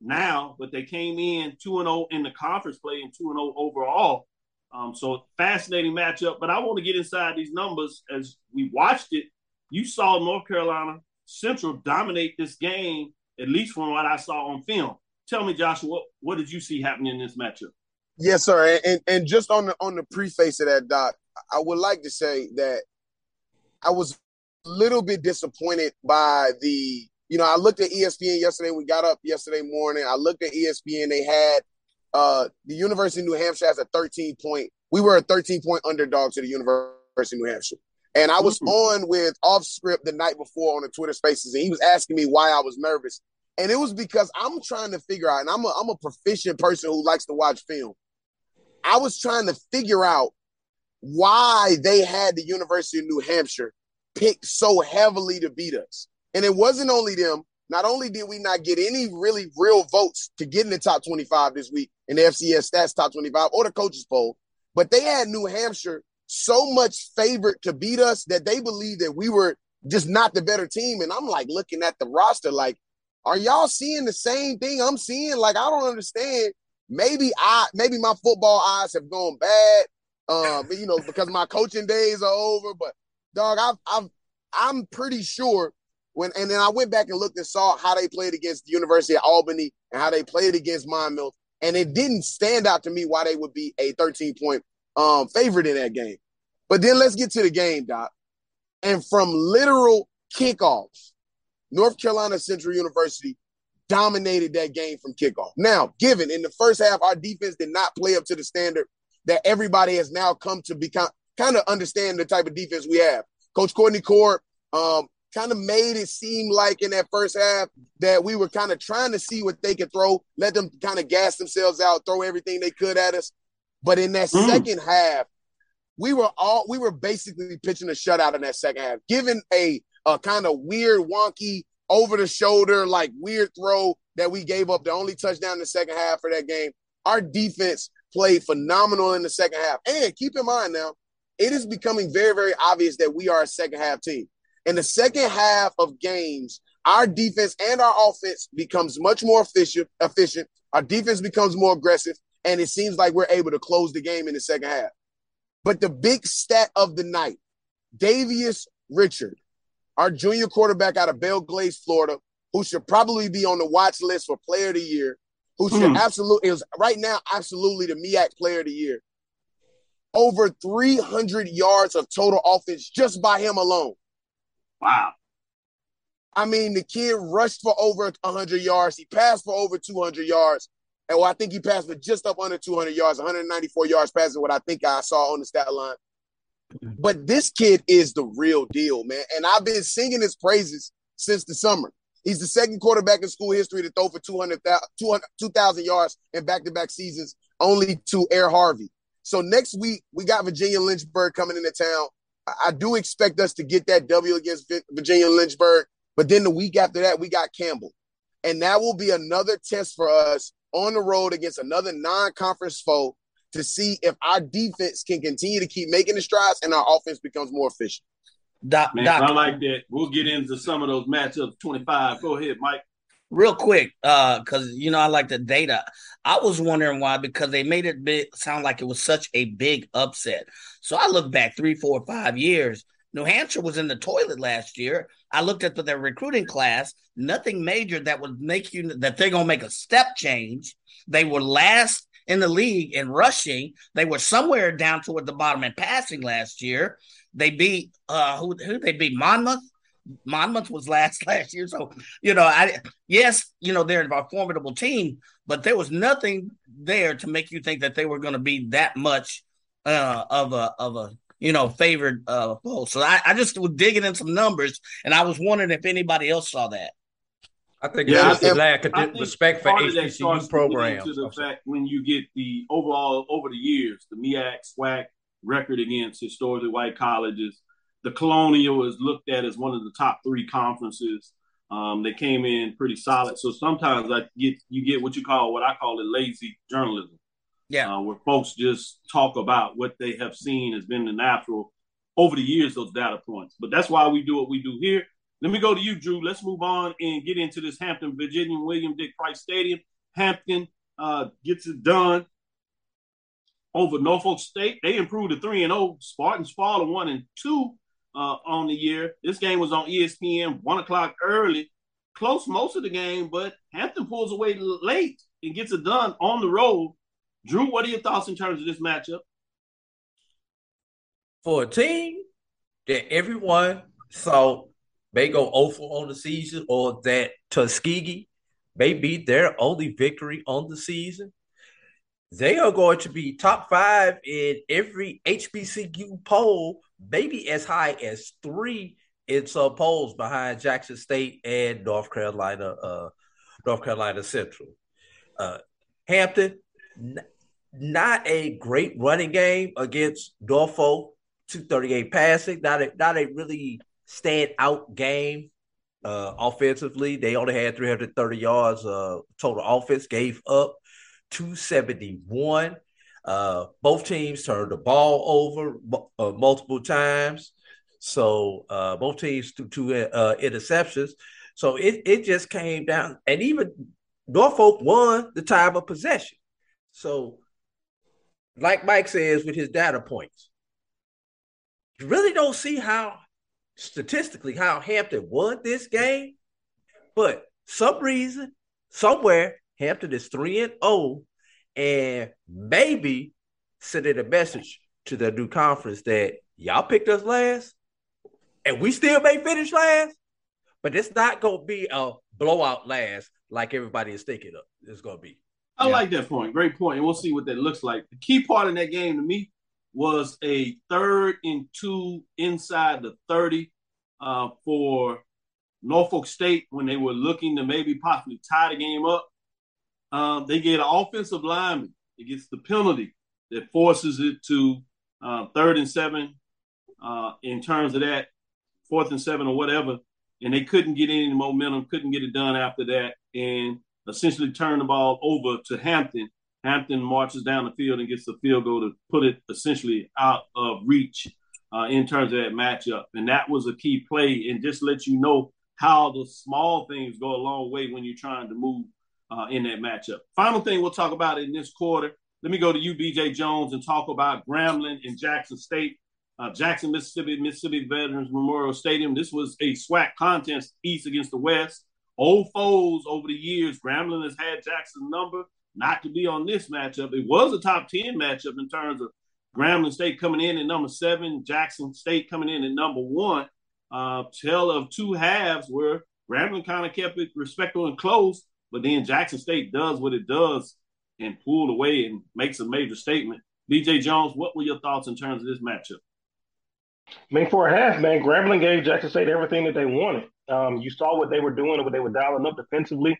now, but they came in two and zero in the conference play and two and zero overall. Um, so fascinating matchup. But I want to get inside these numbers as we watched it. You saw North Carolina Central dominate this game, at least from what I saw on film. Tell me, Joshua, what, what did you see happening in this matchup? Yes, sir. And and just on the on the preface of that, Doc, I would like to say that I was a little bit disappointed by the. You know, I looked at ESPN yesterday. We got up yesterday morning. I looked at ESPN. They had uh the University of New Hampshire has a 13 point. We were a 13 point underdog to the University of New Hampshire. And I was on with off script the night before on the Twitter Spaces, and he was asking me why I was nervous. And it was because I'm trying to figure out, and I'm a I'm a proficient person who likes to watch film. I was trying to figure out why they had the University of New Hampshire picked so heavily to beat us. And it wasn't only them. Not only did we not get any really real votes to get in the top 25 this week in the FCS stats top 25 or the coaches poll, but they had New Hampshire so much favored to beat us that they believed that we were just not the better team. And I'm like looking at the roster, like, are y'all seeing the same thing I'm seeing? Like, I don't understand. Maybe I, maybe my football eyes have gone bad. Um, you know, because my coaching days are over. But dog, I've, I've, I'm pretty sure when, and then I went back and looked and saw how they played against the University of Albany and how they played against Monmouth, and it didn't stand out to me why they would be a 13 point um favorite in that game. But then let's get to the game, Doc. And from literal kickoffs, North Carolina Central University dominated that game from kickoff. Now, given in the first half, our defense did not play up to the standard that everybody has now come to become kind of understand the type of defense we have. Coach Courtney Coard um, kind of made it seem like in that first half that we were kind of trying to see what they could throw, let them kind of gas themselves out, throw everything they could at us. But in that mm. second half, we were all we were basically pitching a shutout in that second half, given a a kind of weird, wonky, over the shoulder, like weird throw that we gave up, the only touchdown in the second half for that game. Our defense played phenomenal in the second half. And keep in mind now, it is becoming very, very obvious that we are a second half team. In the second half of games, our defense and our offense becomes much more efficient. Efficient. Our defense becomes more aggressive, and it seems like we're able to close the game in the second half. But the big stat of the night, Davius Richard, our junior quarterback out of Belle Glade, Florida, who should probably be on the watch list for Player of the Year, who should mm. absolutely is right now absolutely the MEAC Player of the Year. Over 300 yards of total offense just by him alone. Wow. I mean, the kid rushed for over 100 yards. He passed for over 200 yards. And well, I think he passed for just up under 200 yards, 194 yards passing what I think I saw on the stat line. But this kid is the real deal, man. And I've been singing his praises since the summer. He's the second quarterback in school history to throw for 200, 2,000 yards in back to back seasons, only to Air Harvey. So next week, we got Virginia Lynchburg coming into town. I do expect us to get that W against Virginia Lynchburg. But then the week after that, we got Campbell. And that will be another test for us on the road against another non conference foe to see if our defense can continue to keep making the strides and our offense becomes more efficient. Doc, Man, Doc, I like that. We'll get into some of those matchups. Twenty five. Go ahead, Mike. Real quick, uh, because you know I like the data. I was wondering why because they made it big, sound like it was such a big upset. So I look back three, four, five years. New Hampshire was in the toilet last year. I looked at their recruiting class. Nothing major that would make you that they're gonna make a step change. They were last in the league in rushing. They were somewhere down toward the bottom in passing last year. They beat uh who who they beat Monmouth. Monmouth was last last year. So, you know, I yes, you know, they're a formidable team, but there was nothing there to make you think that they were going to be that much uh of a of a you know favored uh foe. So I, I just was digging in some numbers and I was wondering if anybody else saw that. I think yeah, it's a lack of respect for HBCU programs. To the fact when you get the overall over the years, the MEAC SWAC record against historically white colleges, the Colonial is looked at as one of the top three conferences. Um, they came in pretty solid. So sometimes I get you get what you call what I call it lazy journalism. Yeah, uh, where folks just talk about what they have seen has been the natural over the years those data points. But that's why we do what we do here. Let me go to you, Drew. Let's move on and get into this Hampton, Virginia, William Dick Price Stadium. Hampton uh, gets it done over Norfolk State. They improved to three and zero. Oh. Spartans fall to one and two uh, on the year. This game was on ESPN, one o'clock early. Close most of the game, but Hampton pulls away late and gets it done on the road. Drew, what are your thoughts in terms of this matchup? For a team that everyone saw may go over on the season or that Tuskegee may be their only victory on the season. They are going to be top five in every HBCU poll, maybe as high as three in some polls behind Jackson State and North Carolina, uh, North Carolina Central. Uh, Hampton, n- not a great running game against Norfolk, 238 passing, not a, not a really stand out game uh, offensively. They only had 330 yards uh, total offense, gave up 271. Uh, both teams turned the ball over uh, multiple times. So uh, both teams threw two uh, interceptions. So it, it just came down, and even Norfolk won the time of possession. So, like Mike says with his data points, you really don't see how statistically how Hampton won this game, but some reason, somewhere, Hampton is 3 and 0 and maybe sending a message to the new conference that y'all picked us last and we still may finish last, but it's not going to be a blowout last like everybody is thinking of. It's going to be. I yeah. like that point. Great point. And we'll see what that looks like. The key part in that game to me was a third and two inside the 30 uh, for Norfolk State when they were looking to maybe possibly tie the game up. Um, they get an offensive lineman. It gets the penalty that forces it to uh, third and seven uh, in terms of that fourth and seven or whatever, and they couldn't get any momentum, couldn't get it done after that, and essentially turn the ball over to Hampton. Hampton marches down the field and gets the field goal to put it essentially out of reach uh, in terms of that matchup. And that was a key play, and just let you know how the small things go a long way when you're trying to move uh, in that matchup. Final thing we'll talk about in this quarter. Let me go to you, BJ Jones, and talk about Grambling and Jackson State uh, Jackson, Mississippi, Mississippi Veterans Memorial Stadium. This was a SWAC contest, East against the West. Old foes over the years. Grambling has had Jackson's number, not to be on this matchup. It was a top 10 matchup in terms of Grambling State coming in at number seven, Jackson State coming in at number one. Uh, tale of two halves where Grambling kind of kept it respectful and close, but then Jackson State does what it does and pulled away and makes a major statement. BJ Jones, what were your thoughts in terms of this matchup? I mean, for a half, man, Grambling gave Jackson State everything that they wanted. Um, you saw what they were doing, what they were dialing up defensively,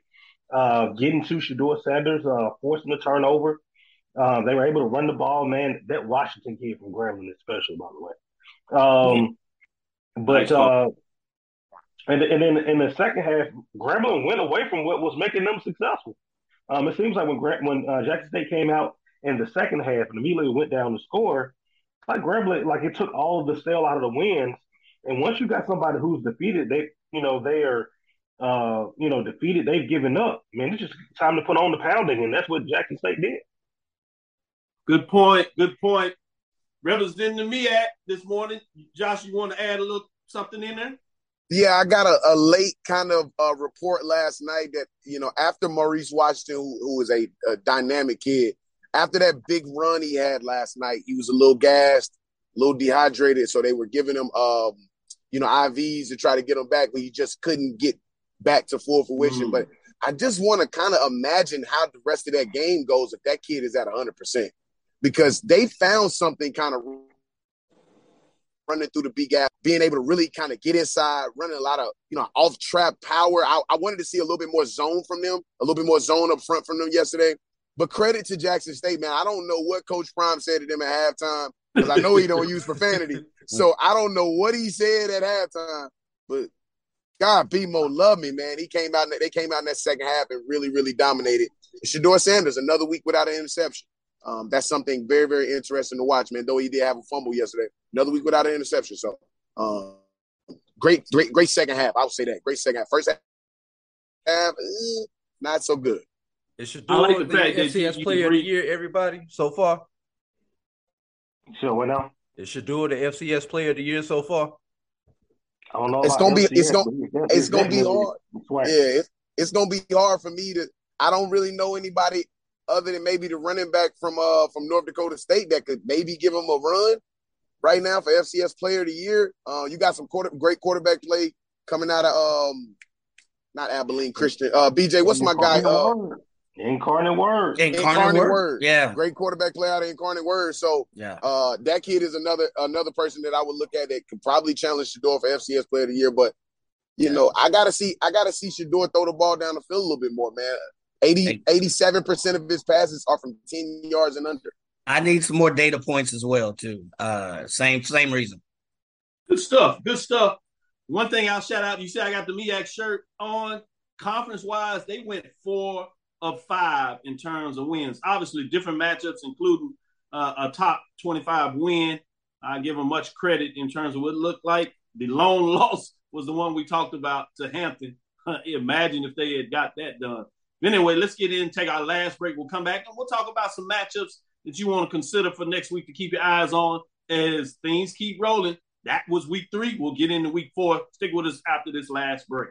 uh, getting to Shedeur Sanders, uh, forcing the turnover. Uh, they were able to run the ball, man. That Washington kid from Grambling is special, by the way. Um, but uh, and and then in the second half, Grambling went away from what was making them successful. Um, it seems like when when uh, Jackson State came out in the second half and immediately went down to score, like Grambling, like it took all of the sail out of the winds. And once you got somebody who's defeated, they, you know, they are, uh, you know, defeated. They've given up. Man, it's just time to put on the pounding, and that's what Jackson State did. Good point. Good point. Representing the MEAC this morning, Josh, you want to add a little something in there? Yeah, I got a, a late kind of uh, report last night that you know after Maurice Washington, who, who is a, a dynamic kid, after that big run he had last night, he was a little gassed, a little dehydrated. So they were giving him, um, you know, IVs to try to get him back, but he just couldn't get back to full fruition. Mm. But I just want to kind of imagine how the rest of that game goes if that kid is at 100%. Because they found something kind of running through the B gap, being able to really kind of get inside, running a lot of, you know, off trap power. I, I wanted to see a little bit more zone from them, a little bit more zone up front from them yesterday. But credit to Jackson State, man. I don't know what Coach Prime said to them at halftime because I know he don't use profanity. So I don't know what he said at halftime. But God, BMO love me, man. He came out. They came out in that second half and really, really dominated. Shedeur Sanders, another week without an interception. Um, that's something very, very interesting to watch, man. Though he did have a fumble yesterday, another week without an interception. So, um, great, great, great second half. I would say that great second half. First half, eh, not so good. It should do like the, the FCS Player of the Year. Everybody so far. So what now? It should do the FCS Player of the Year so far. I don't know. It's gonna FCS, be. It's gonna. It's gonna be hard. Yeah, it's, it's gonna be hard for me to. I don't really know anybody other than maybe the running back from uh from North Dakota State that could maybe give him a run right now for FCS Player of the Year. Uh, you got some quarter, great quarterback play coming out of um, not Abilene Christian. Uh, BJ, what's my guy? Uh, Incarnate Word. Incarnate, Incarnate word. word. Yeah. Great quarterback play out of Incarnate Word. So yeah, uh, that kid is another another person that I would look at that could probably challenge Shedeur for FCS Player of the Year. But you yeah. know, I gotta see I gotta see Shedeur throw the ball down the field a little bit more, man. 80, 87% of his passes are from 10 yards and under. I need some more data points as well, too. Uh same same reason. Good stuff. Good stuff. One thing I'll shout out, you see I got the MEAC shirt on. Conference wise, they went four of five in terms of wins. Obviously, different matchups, including uh, a top 25 win. I give them much credit in terms of what it looked like. The lone loss was the one we talked about to Hampton. Imagine if they had got that done. Anyway, let's get in, take our last break. We'll come back and we'll talk about some matchups that you want to consider for next week to keep your eyes on as things keep rolling. That was week three. We'll get into week four. Stick with us after this last break.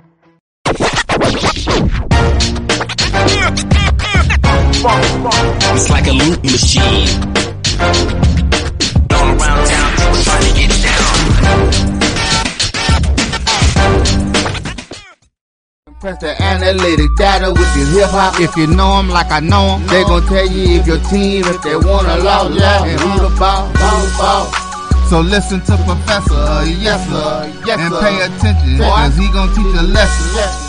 It's like a loot machine. All around town, people trying to get down. Press the analytic data with your hip hop. If you know them like I know them, they gon' tell you if your team, if they wanna lose, yeah, and who the ball, ball, ball. So listen to Professor, yes sir, yes, sir. and pay attention, cause he gon' teach a lesson.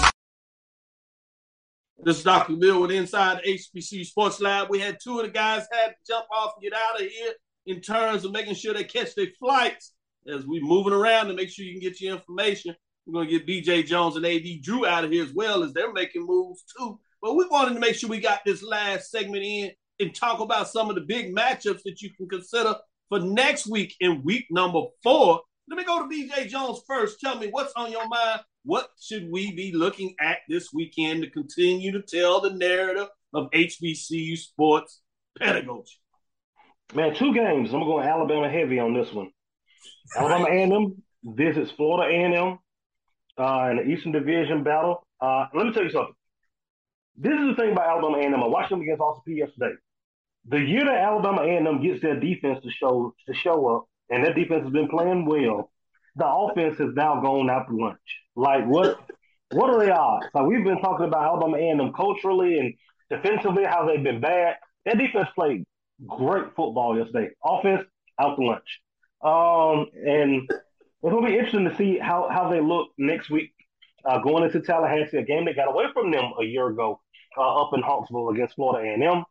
This is Dr. Bill with Inside HBC Sports Lab. We had two of the guys had to jump off and get out of here in terms of making sure they catch their flights as we're moving around to make sure you can get your information. We're going to get BJ Jones and AD Drew out of here as well as they're making moves too. But we wanted to make sure we got this last segment in and talk about some of the big matchups that you can consider for next week in week number four. Let me go to BJ Jones first. Tell me what's on your mind. What should we be looking at this weekend to continue to tell the narrative of HBCU sports pedagogy? Man, two games. I'm going Alabama heavy on this one. Alabama A&M visits Florida A&M uh, in the Eastern Division battle. Uh, let me tell you something. This is the thing about Alabama A&M. I watched them against Austin Peay yesterday. The year that Alabama A&M gets their defense to show to show up, and their defense has been playing well, the offense has now gone out to lunch. Like what? what are the odds? Like we've been talking about Alabama A&M culturally and defensively, how they've been bad. Their defense played great football yesterday. Offense out to lunch. Um, and gonna be interesting to see how how they look next week uh, going into Tallahassee, a game that got away from them a year ago uh, up in Huntsville against Florida A&M,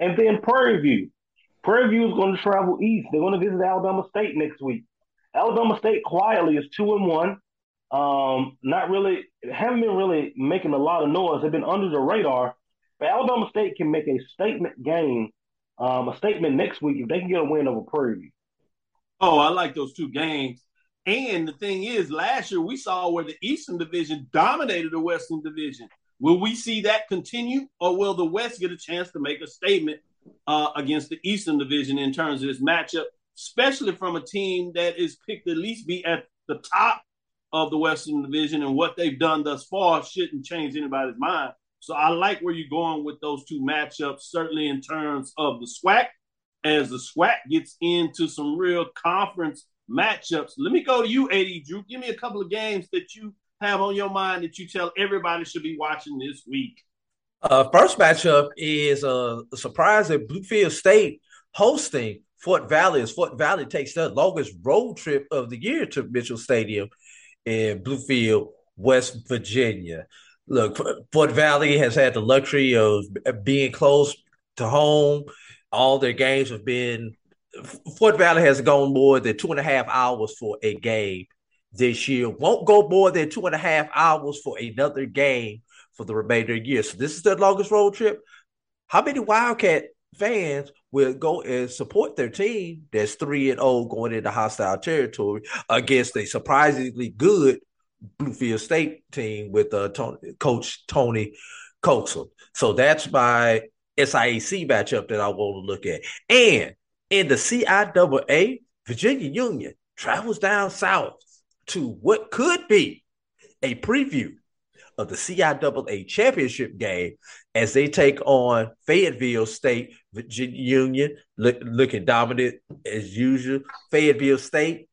and then Prairie View. Prairie View is going to travel east. They're going to visit Alabama State next week. Alabama State quietly is two and one. Um, not really haven't been really making a lot of noise. They've been under the radar. But Alabama State can make a statement game, um, a statement next week if they can get a win over Prairie Oh, I like those two games. And the thing is, last year we saw where the Eastern Division dominated the Western Division. Will we see that continue, or will the West get a chance to make a statement uh, against the Eastern Division in terms of this matchup, especially from a team that is picked to at least be at the top of the Western Division and what they've done thus far shouldn't change anybody's mind. So I like where you're going with those two matchups, certainly in terms of the SWAC, as the SWAC gets into some real conference matchups. Let me go to you, AD Drew. Give me a couple of games that you have on your mind that you tell everybody should be watching this week. Uh, first matchup is uh, a surprise at Bluefield State hosting Fort Valley is Fort Valley takes the longest road trip of the year to Mitchell Stadium in Bluefield, West Virginia. Look, Fort Valley has had the luxury of uh, being close to home. All their games have been. Fort Valley has gone more than two and a half hours for a game this year. Won't go more than two and a half hours for another game for the remainder of the year. So this is their longest road trip. How many Wildcat fans will go and support their team that's three and zero going into hostile territory against a surprisingly good Bluefield State team with uh, Tony, Coach Tony Coaxum. So that's my SIAC matchup that I want to look at. And in the CIAA, Virginia Union travels down south to what could be a preview of the CIAA championship game as they take on Fayetteville State, Virginia Union, look, looking dominant as usual. Fayetteville State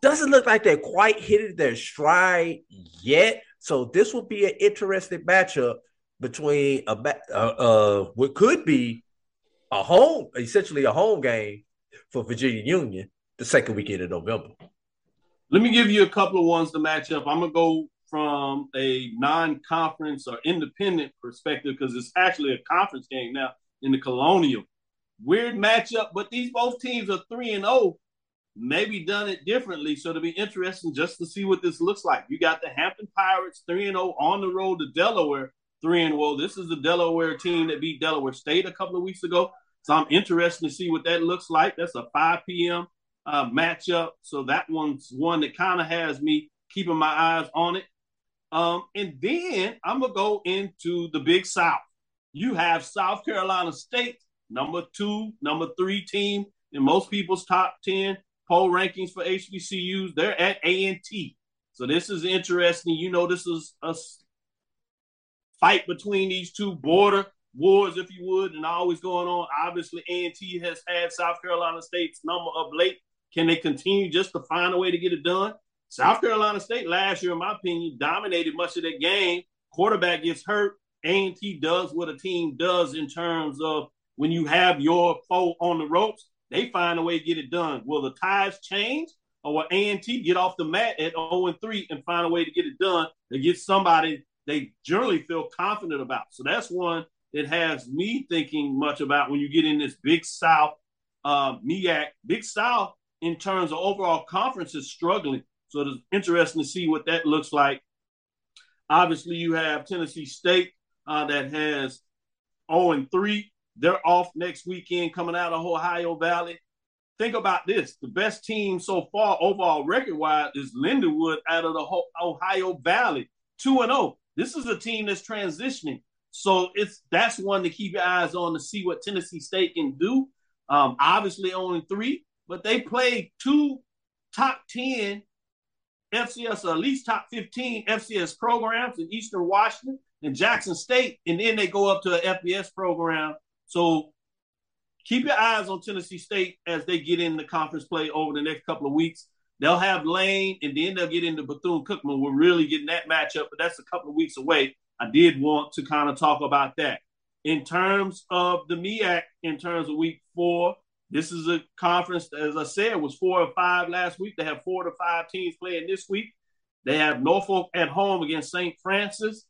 doesn't look like they're quite hitting their stride yet. So this will be an interesting matchup between a uh, uh, what could be a home, essentially a home game for Virginia Union the second weekend of November. Let me give you a couple of ones to match up. I'm gonna go from a non-conference or independent perspective because it's actually a conference game now in the Colonial. Weird matchup, but these both teams are three and zero. Oh. Maybe done it differently, so it'll be interesting just to see what this looks like. You got the Hampton Pirates three and zero oh on the road to Delaware three and zero. This is the Delaware team that beat Delaware State a couple of weeks ago, so I'm interested to see what that looks like. That's a 5 p.m. Uh, matchup, so that one's one that kind of has me keeping my eyes on it. Um, and then I'm gonna go into the Big South. You have South Carolina State, number two, number three team in most people's top ten poll rankings for HBCUs. They're at A and T, so this is interesting. You know, this is a fight between these two border wars, if you would, and always going on. Obviously, A and T has had South Carolina State's number of late. Can they continue just to find a way to get it done? South Carolina State last year, in my opinion, dominated much of that game. Quarterback gets hurt. A&T does what a team does in terms of when you have your foe on the ropes, they find a way to get it done. Will the ties change? Or will A&T get off the mat at 0 and 3 and find a way to get it done to get somebody they generally feel confident about? So that's one that has me thinking much about when you get in this Big South uh, MEAC. Big South, in terms of overall conference, is struggling. So it's interesting to see what that looks like. Obviously, you have Tennessee State uh, that has 0 and 3. They're off next weekend coming out of Ohio Valley. Think about this the best team so far, overall record wise, is Lindenwood out of the Ohio Valley, 2 and 0. This is a team that's transitioning. So it's that's one to keep your eyes on to see what Tennessee State can do. Um, obviously, only three, but they played two top 10 FCS, or at least top 15 FCS programs in Eastern Washington and Jackson State, and then they go up to an FBS program. So keep your eyes on Tennessee State as they get in the conference play over the next couple of weeks. They'll have Lane, and then they'll get into Bethune Cookman. We're really getting that matchup, but that's a couple of weeks away. I did want to kind of talk about that. In terms of the MEAC, in terms of week four, this is a conference, as I said, was four or five last week. They have four to five teams playing this week. They have Norfolk at home against St. Francis.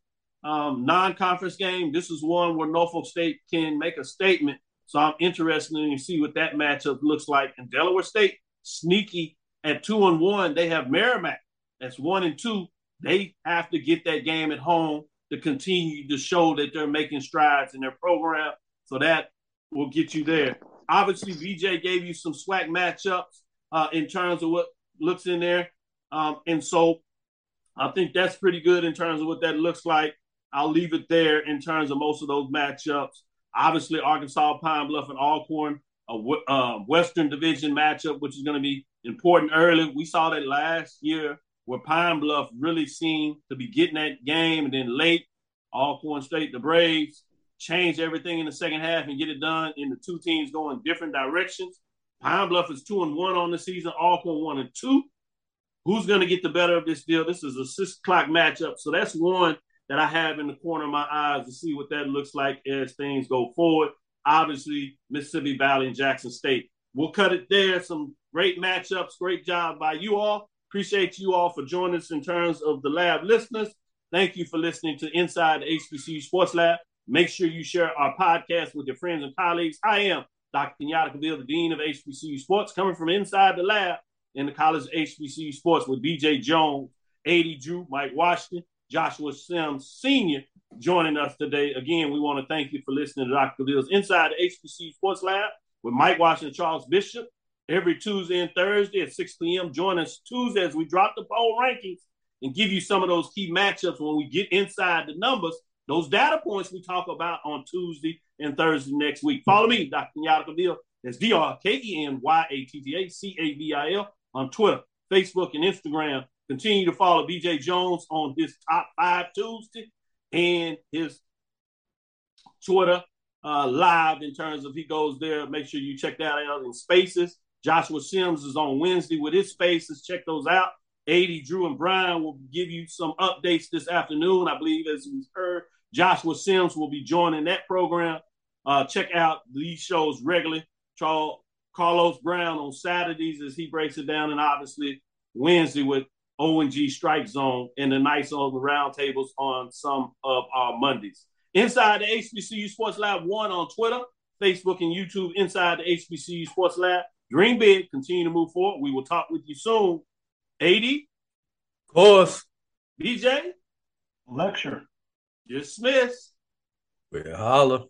Um, non-conference game. This is one where Norfolk State can make a statement. So I'm interested in see what that matchup looks like. And Delaware State, sneaky at two and one. They have Merrimack. That's one and two. They have to get that game at home to continue to show that they're making strides in their program. So that will get you there obviously BJ gave you some SWAC matchups uh, in terms of what looks in there. Um, and so I think that's pretty good in terms of what that looks like. I'll leave it there in terms of most of those matchups. Obviously, Arkansas, Pine Bluff, and Alcorn, a uh, Western Division matchup, which is going to be important early. We saw that last year where Pine Bluff really seemed to be getting that game, and then late, Alcorn State, the Braves, change everything in the second half and get it done. And the two teams going different directions. Pine Bluff is two and one on the season. Alcorn one and two. Who's going to get the better of this deal? This is a six o'clock matchup, so that's one that I have in the corner of my eyes to see what that looks like as things go forward. Obviously, Mississippi Valley and Jackson State. We'll cut it there. Some great matchups. Great job by you all. Appreciate you all for joining us in terms of the lab listeners. Thank you for listening to Inside HBCU Sports Lab. Make sure you share our podcast with your friends and colleagues. I am Dr. Kenyatta Cavil, the Dean of HBCU Sports, coming from inside the lab in the College of HBCU Sports with BJ Jones, A.D. Drew, Mike Washington, Joshua Sims Sr. joining us today. Again, we want to thank you for listening to Dr. Cavil's Inside the HBCU Sports Lab with Mike Washington and Charles Bishop every Tuesday and Thursday at 6 p.m. Join us Tuesday as we drop the poll rankings and give you some of those key matchups when we get inside the numbers those data points we talk about on Tuesday and Thursday next week. Follow me, Dr. Kenyatta Cavil. That's D R K E N Y A T T A C A V I L on Twitter, Facebook, and Instagram. Continue to follow BJ Jones on his top five Tuesday and his Twitter uh, live in terms of he goes there. Make sure you check that out in spaces. Joshua Sims is on Wednesday with his spaces. Check those out. AD Drew and Brian will give you some updates this afternoon. I believe, as we've heard, Joshua Sims will be joining that program. Uh, check out these shows regularly. Charles, Carlos Brown on Saturdays as he breaks it down, and obviously Wednesday with O&G Strike Zone and the nights on the roundtables on some of our Mondays. Inside the HBCU Sports Lab 1 on Twitter, Facebook, and YouTube. Inside the HBCU Sports Lab. Dream big. Continue to move forward. We will talk with you soon. AD. Of course. BJ. Lecture. Dismiss. We'll holler.